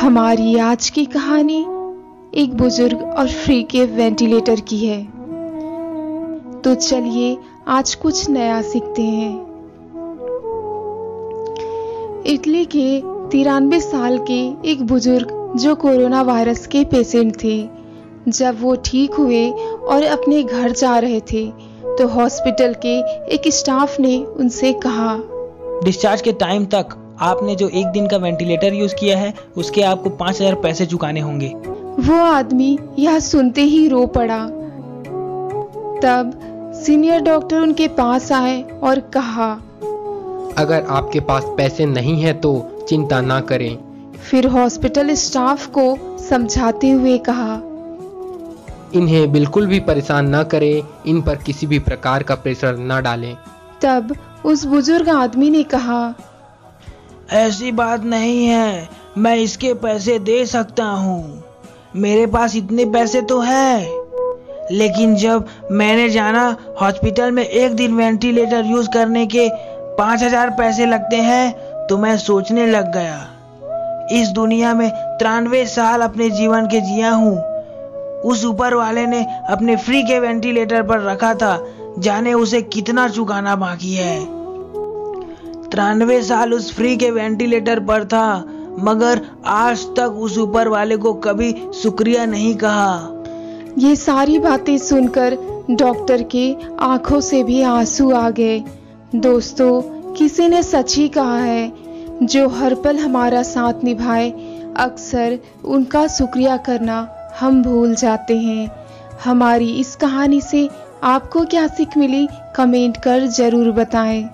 हमारी आज की कहानी एक बुज़ुर्ग और फ्री के वेंटिलेटर की है। तो चलिए आज कुछ नया सीखते हैं। इटली के तिरानवे साल के एक बुज़ुर्ग जो कोरोना वायरस के पेशेंट थे, जब वो ठीक हुए और अपने घर जा रहे थे तो हॉस्पिटल के एक स्टाफ ने उनसे कहा डिस्चार्ज के टाइम तक आपने जो एक दिन का वेंटिलेटर यूज़ किया है उसके आपको पाँच हज़ार पैसे चुकाने होंगे। वो आदमी यह सुनते ही रो पड़ा। तब सीनियर डॉक्टर उनके पास आए और कहा अगर आपके पास पैसे नहीं है तो चिंता ना करें। फिर हॉस्पिटल स्टाफ को समझाते हुए कहा इन्हें बिल्कुल भी परेशान न करें इन पर किसी भी प्रकार का प्रेशर न डालें। तब उस बुज़ुर्ग आदमी ने कहा ऐसी बात नहीं है। मैं इसके पैसे दे सकता हूँ। मेरे पास इतने पैसे तो है। लेकिन जब मैंने जाना, हॉस्पिटल में एक दिन वेंटिलेटर यूज़ करने के पाँच हज़ार पैसे लगते हैं तो मैं सोचने लग गया। इस दुनिया में तिरानवे साल अपने जीवन के जिया हूँ। उस ऊपर वाले ने अपने फ्री के वेंटिलेटर पर रखा था, जाने उसे कितना चुकाना बाकी है। तिरानवे साल उस फ्री के वेंटिलेटर पर था, मगर आज तक उस ऊपर वाले को कभी शुक्रिया नहीं कहा। ये सारी बातें सुनकर डॉक्टर के आँखों से भी आँसू आ गए। दोस्तों, किसी ने सच ही कहा है, जो हर पल हमारा साथ निभाए, अक्सर उनका शुक्रिया करना हम भूल जाते हैं। हमारी इस कहानी से आपको क्या सीख मिली, कमेंट कर ज़रूर बताएँ।